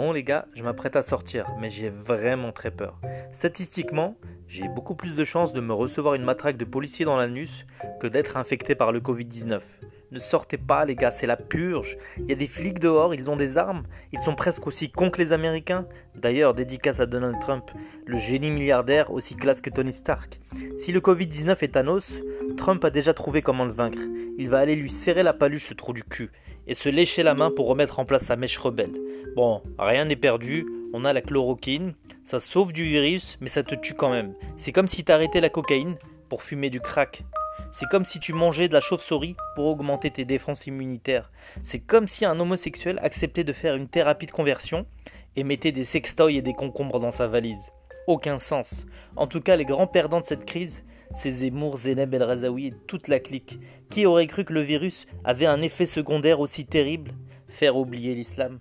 Bon les gars, je m'apprête à sortir, mais j'ai vraiment très peur. Statistiquement, j'ai beaucoup plus de chances de me recevoir une matraque de policier dans l'anus que d'être infecté par le Covid-19. Ne sortez pas les gars, c'est la purge. Il y a des flics dehors, ils ont des armes, ils sont presque aussi cons que les Américains. D'ailleurs, dédicace à Donald Trump, le génie milliardaire aussi classe que Tony Stark. Si le Covid-19 est Thanos, Trump a déjà trouvé comment le vaincre. Il va aller lui serrer la paluche ce trou du cul et se lécher la main pour remettre en place sa mèche rebelle. Bon, rien n'est perdu, on a la chloroquine, ça sauve du virus, mais ça te tue quand même. C'est comme si t'arrêtais la cocaïne pour fumer du crack. C'est comme si tu mangeais de la chauve-souris pour augmenter tes défenses immunitaires. C'est comme si un homosexuel acceptait de faire une thérapie de conversion et mettait des sextoys et des concombres dans sa valise. Aucun sens. En tout cas, les grands perdants de cette crise, c'est Zemmour, Zeneb El Razaoui et toute la clique. Qui aurait cru que le virus avait un effet secondaire aussi terrible? Faire oublier l'islam